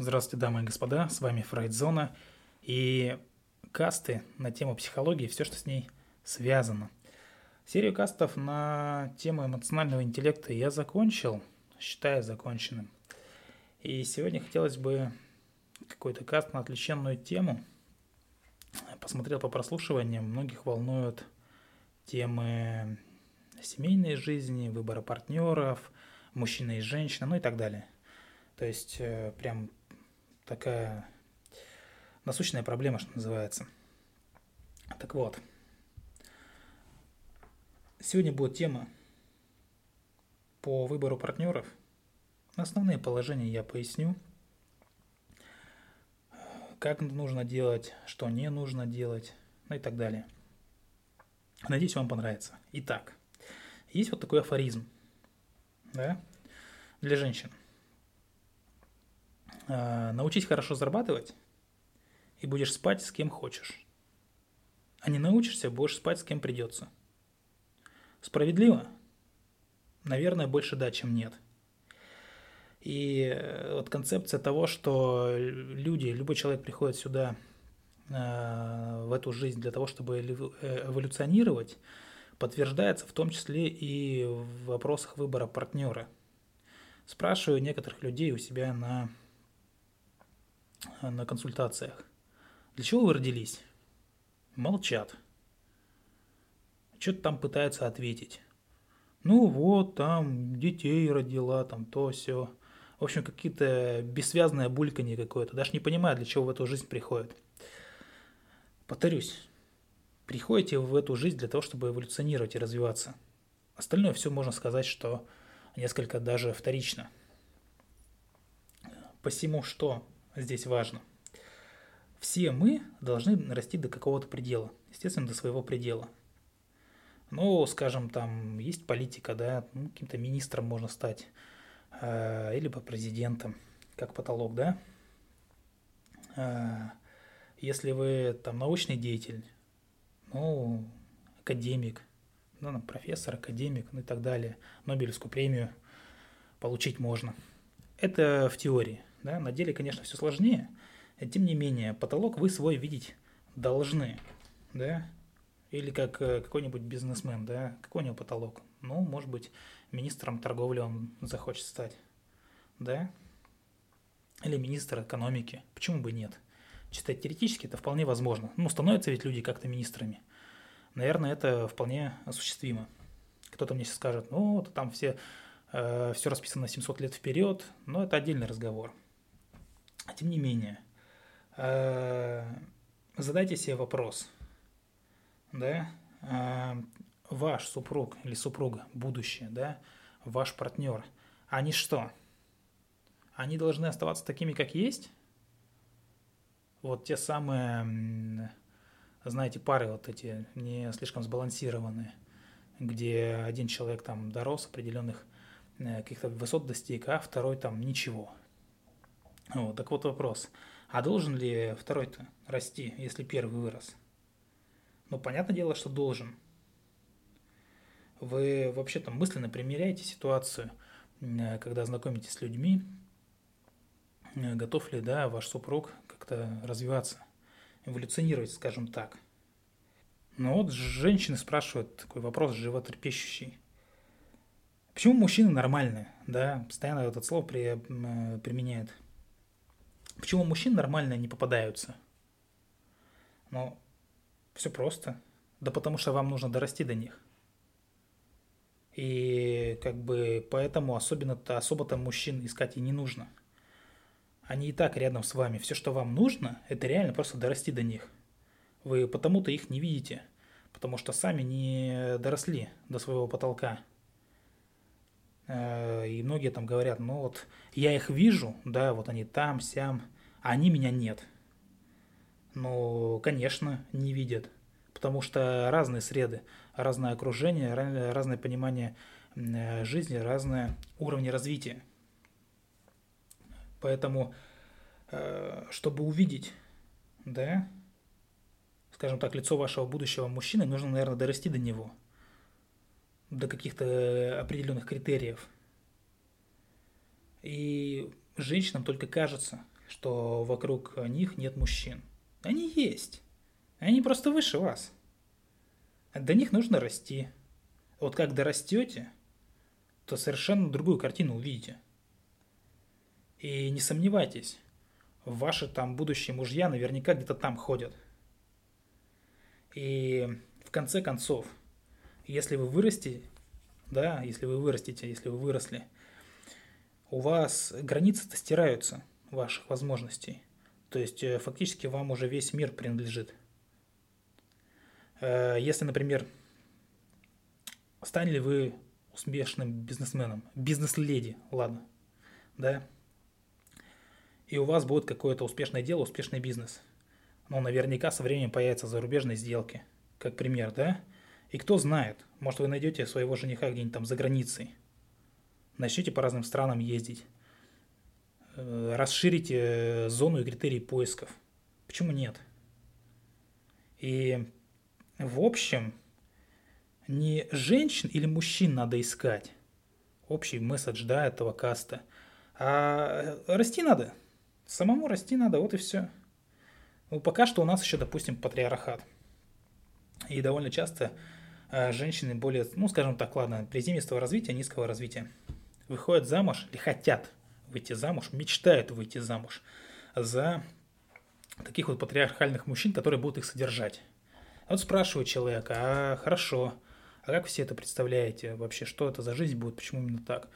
Здравствуйте, дамы и господа, с вами Фрейдзона и касты на тему психологии, все, что с ней связано. Серию кастов на тему эмоционального интеллекта я закончил, считаю законченным. И сегодня хотелось бы какой-то каст на отвлеченную тему. Посмотрел по прослушиваниям, многих волнуют темы семейной жизни, выбора партнеров, мужчина и женщина, ну и так далее. То есть э, прям такая насущная проблема, что называется. Так вот, сегодня будет тема по выбору партнеров. Основные положения я поясню. Как нужно делать, что не нужно делать, ну и так далее. Надеюсь, вам понравится. Итак, есть вот такой афоризм, да, для женщин – научись хорошо зарабатывать, и будешь спать с кем хочешь. А не научишься, будешь спать с кем придется. Справедливо? Наверное, больше да, чем нет. И э, вот концепция того, что люди, любой человек приходит сюда, а, в эту жизнь для того, чтобы э, эволюционировать, подтверждается в том числе и в вопросах выбора партнера. Спрашиваю некоторых людей у себя на на консультациях. Для чего вы родились? Молчат. Что-то там пытаются ответить. Ну вот, там детей родила, там то все. В общем, какие-то бессвязное бульканье какое-то. Даже не понимаю, для чего в эту жизнь приходит. Повторюсь, приходите в эту жизнь для того, чтобы эволюционировать и развиваться. Остальное все можно сказать, что несколько даже вторично. Посему что здесь важно. Все мы должны расти до какого-то предела, естественно, до своего предела. Ну, скажем, там есть политика, да, ну, каким-то министром можно стать, э, или по президентом, как потолок, да. Э, если вы там научный деятель, ну, академик, ну, профессор, академик, ну и так далее, Нобелевскую премию получить можно. Это в теории. Да? На деле, конечно, все сложнее. Тем не менее, потолок вы свой видеть должны. Да? Или как э, какой-нибудь бизнесмен, да, какой у него потолок? Ну, может быть, министром торговли он захочет стать, да? Или министр экономики. Почему бы нет? Чисто теоретически это вполне возможно. Ну, становятся ведь люди как-то министрами. Наверное, это вполне осуществимо. Кто-то мне сейчас скажет, ну, вот там все, э, все расписано на 700 лет вперед, но это отдельный разговор. А тем не менее, э, задайте себе вопрос, да, э, ваш супруг или супруга, будущее, да, ваш партнер, они что? Они должны оставаться такими, как есть? Вот те самые, знаете, пары вот эти не слишком сбалансированные, где один человек там дорос определенных э, каких-то высот достиг, а второй там ничего – вот, так вот вопрос. А должен ли второй-то расти, если первый вырос? Ну, понятное дело, что должен. Вы вообще-то мысленно примеряете ситуацию, э, когда знакомитесь с людьми, э, готов ли, да, ваш супруг как-то развиваться, эволюционировать, скажем так. Но вот женщины спрашивают такой вопрос животрепещущий. Почему мужчины нормальные, да, постоянно этот слово при, э, применяют – Почему мужчин нормально не попадаются? Ну, все просто. Да потому что вам нужно дорасти до них. И как бы поэтому особенно-то, особо-то мужчин искать и не нужно. Они и так рядом с вами. Все, что вам нужно, это реально просто дорасти до них. Вы потому-то их не видите, потому что сами не доросли до своего потолка. Э, и многие там говорят, ну вот я их вижу, да, вот они там, сям, а они меня нет. Ну, конечно, не видят, потому что разные среды, разное окружение, разное понимание э, жизни, разные уровни развития. Поэтому, э, чтобы увидеть, да, скажем так, лицо вашего будущего мужчины, нужно, наверное, дорасти до него – до каких-то определенных критериев. И женщинам только кажется, что вокруг них нет мужчин. Они есть. Они просто выше вас. До них нужно расти. Вот как дорастете, то совершенно другую картину увидите. И не сомневайтесь, ваши там будущие мужья наверняка где-то там ходят. И в конце концов, если вы вырастете, да, если вы вырастете, если вы выросли, у вас границы-то стираются ваших возможностей. То есть э, фактически вам уже весь мир принадлежит. Э, если, например, станете вы успешным бизнесменом, бизнес-леди, ладно, да, и у вас будет какое-то успешное дело, успешный бизнес. Но наверняка со временем появятся зарубежные сделки, как пример, да? И кто знает, может вы найдете своего жениха где-нибудь там за границей, начнете по разным странам ездить, расширите зону и критерии поисков. Почему нет? И в общем, не женщин или мужчин надо искать, общий месседж, да, этого каста, а расти надо, самому расти надо, вот и все. Ну, пока что у нас еще, допустим, патриархат. И довольно часто э, женщины более, ну, скажем так, ладно, приземистого развития, низкого развития, выходят замуж или хотят выйти замуж, мечтают выйти замуж за таких вот патриархальных мужчин, которые будут их содержать. Вот спрашиваю человека, а хорошо, а как все это представляете вообще, что это за жизнь будет, почему именно так?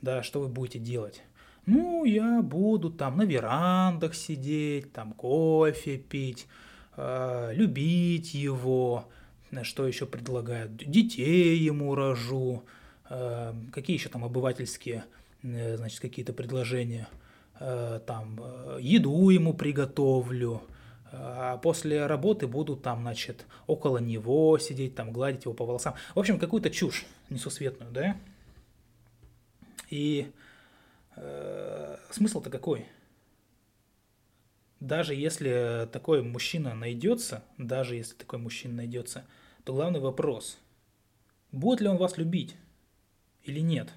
Да, что вы будете делать? Ну, я буду там на верандах сидеть, там кофе пить, э, любить его, что еще предлагают, детей ему рожу, э, какие еще там обывательские, э, значит, какие-то предложения, э, там, э, еду ему приготовлю, а после работы буду там, значит, около него сидеть, там, гладить его по волосам. В общем, какую-то чушь несусветную, да? И э, смысл-то какой? Даже если такой мужчина найдется, даже если такой мужчина найдется, то главный вопрос, будет ли он вас любить или нет?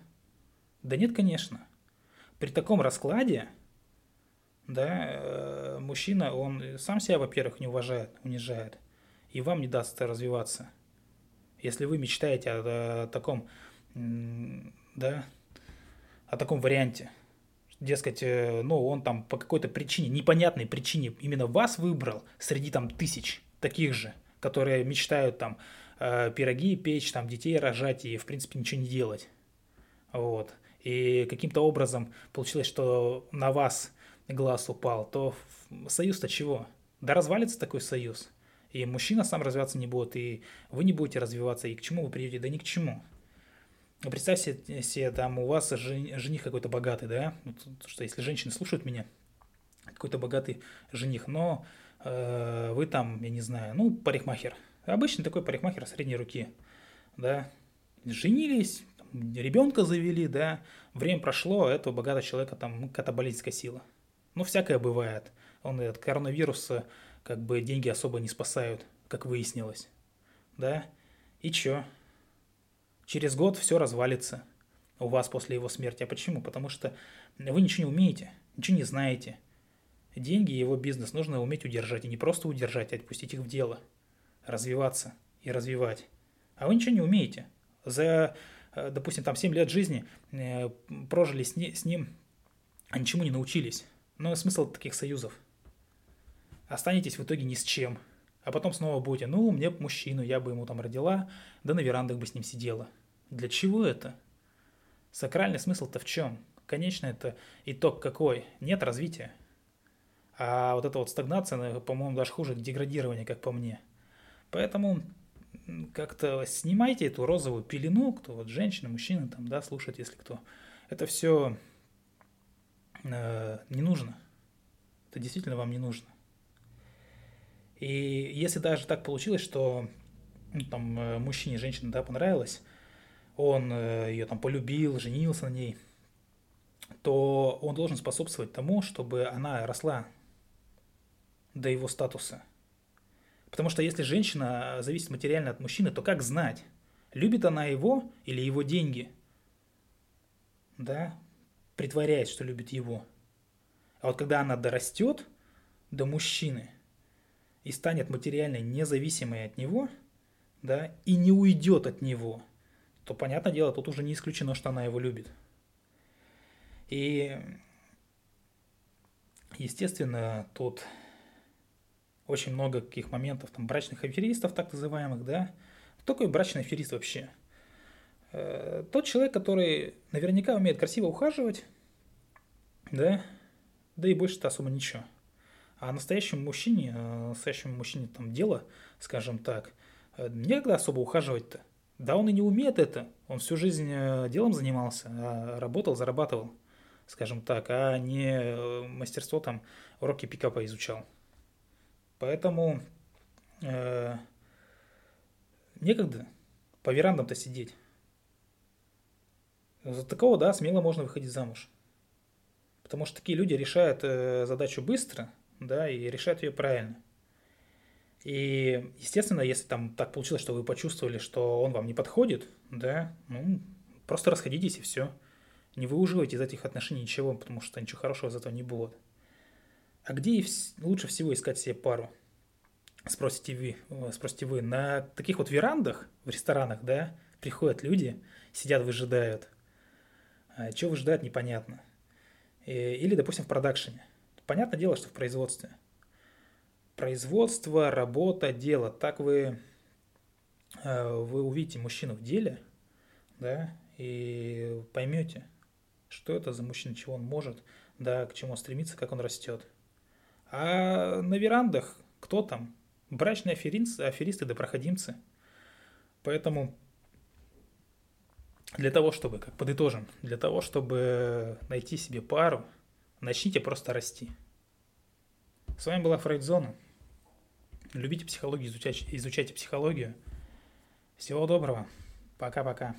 Да нет, конечно. При таком раскладе да, э, мужчина, он сам себя, во-первых, не уважает, унижает, и вам не даст развиваться. Если вы мечтаете о, о таком, да, о таком варианте, дескать, э, ну, он там по какой-то причине, непонятной причине именно вас выбрал среди там тысяч таких же, которые мечтают там э, пироги печь, там детей рожать и, в принципе, ничего не делать. Вот. И каким-то образом получилось, что на вас глаз упал, то союз-то чего? Да развалится такой союз. И мужчина сам развиваться не будет, и вы не будете развиваться, и к чему вы придете? Да ни к чему. Представьте себе, там у вас жених какой-то богатый, да? Вот, что если женщины слушают меня, какой-то богатый жених, но э, вы там, я не знаю, ну, парикмахер. Обычный такой парикмахер средней руки, да? Женились, ребенка завели, да? Время прошло, а этого богатого человека там катаболическая сила – ну, всякое бывает. Он от коронавируса как бы деньги особо не спасают, как выяснилось. Да? И чё? Через год все развалится у вас после его смерти. А почему? Потому что вы ничего не умеете, ничего не знаете. Деньги и его бизнес нужно уметь удержать. И не просто удержать, а отпустить их в дело. Развиваться и развивать. А вы ничего не умеете. За, э, допустим, там 7 лет жизни э, прожили с, с ним, а ничему не научились. Но смысл таких союзов? Останетесь в итоге ни с чем. А потом снова будете, ну, мне мужчину, я бы ему там родила, да на верандах бы с ним сидела. Для чего это? Сакральный смысл-то в чем? Конечно, это итог какой? Нет развития. А вот эта вот стагнация, по-моему, даже хуже деградирование, как по мне. Поэтому как-то снимайте эту розовую пелену, кто вот женщина, мужчина там, да, слушает, если кто. Это все э, не нужно. Это действительно вам не нужно. И если даже так получилось, что ну, там э, мужчине женщина да, понравилась, он э, ее там полюбил, женился на ней, то он должен способствовать тому, чтобы она росла до его статуса. Потому что если женщина зависит материально от мужчины, то как знать, любит она его или его деньги? Да, притворяясь, что любит его. А вот когда она дорастет до мужчины и станет материально независимой от него, да, и не уйдет от него, то, понятное дело, тут уже не исключено, что она его любит. И, естественно, тут очень много каких моментов, там, брачных аферистов, так называемых, да. Кто такой брачный аферист вообще? Э, тот человек, который наверняка умеет красиво ухаживать, да, да и больше-то особо ничего. А настоящему мужчине, э, настоящему мужчине там дело, скажем так, э, некогда особо ухаживать-то. Да он и не умеет это. Он всю жизнь делом занимался, а работал, зарабатывал, скажем так, а не мастерство там, уроки пикапа изучал. Поэтому э, некогда по верандам-то сидеть. За такого, да, смело можно выходить замуж. Потому что такие люди решают э, задачу быстро, да, и решают ее правильно. И, естественно, если там так получилось, что вы почувствовали, что он вам не подходит, да, ну, просто расходитесь и все. Не выуживайте из этих отношений ничего, потому что ничего хорошего из этого не будет. А где лучше всего искать себе пару? Спросите вы, э, спросите вы. На таких вот верандах в ресторанах, да, приходят люди, сидят, выжидают. А что выжидают, непонятно. Или, допустим, в продакшене. Понятное дело, что в производстве. Производство, работа, дело. Так вы, э, вы увидите мужчину в деле, да, и поймете, что это за мужчина, чего он может, да, к чему он стремится, как он растет. А на верандах кто там? Брачные аферисты, аферисты да проходимцы. Поэтому для того, чтобы, как подытожим, для того, чтобы найти себе пару, начните просто расти. С вами была Фрейдзона. Любите психологию, изучайте, изучайте психологию. Всего доброго. Пока-пока.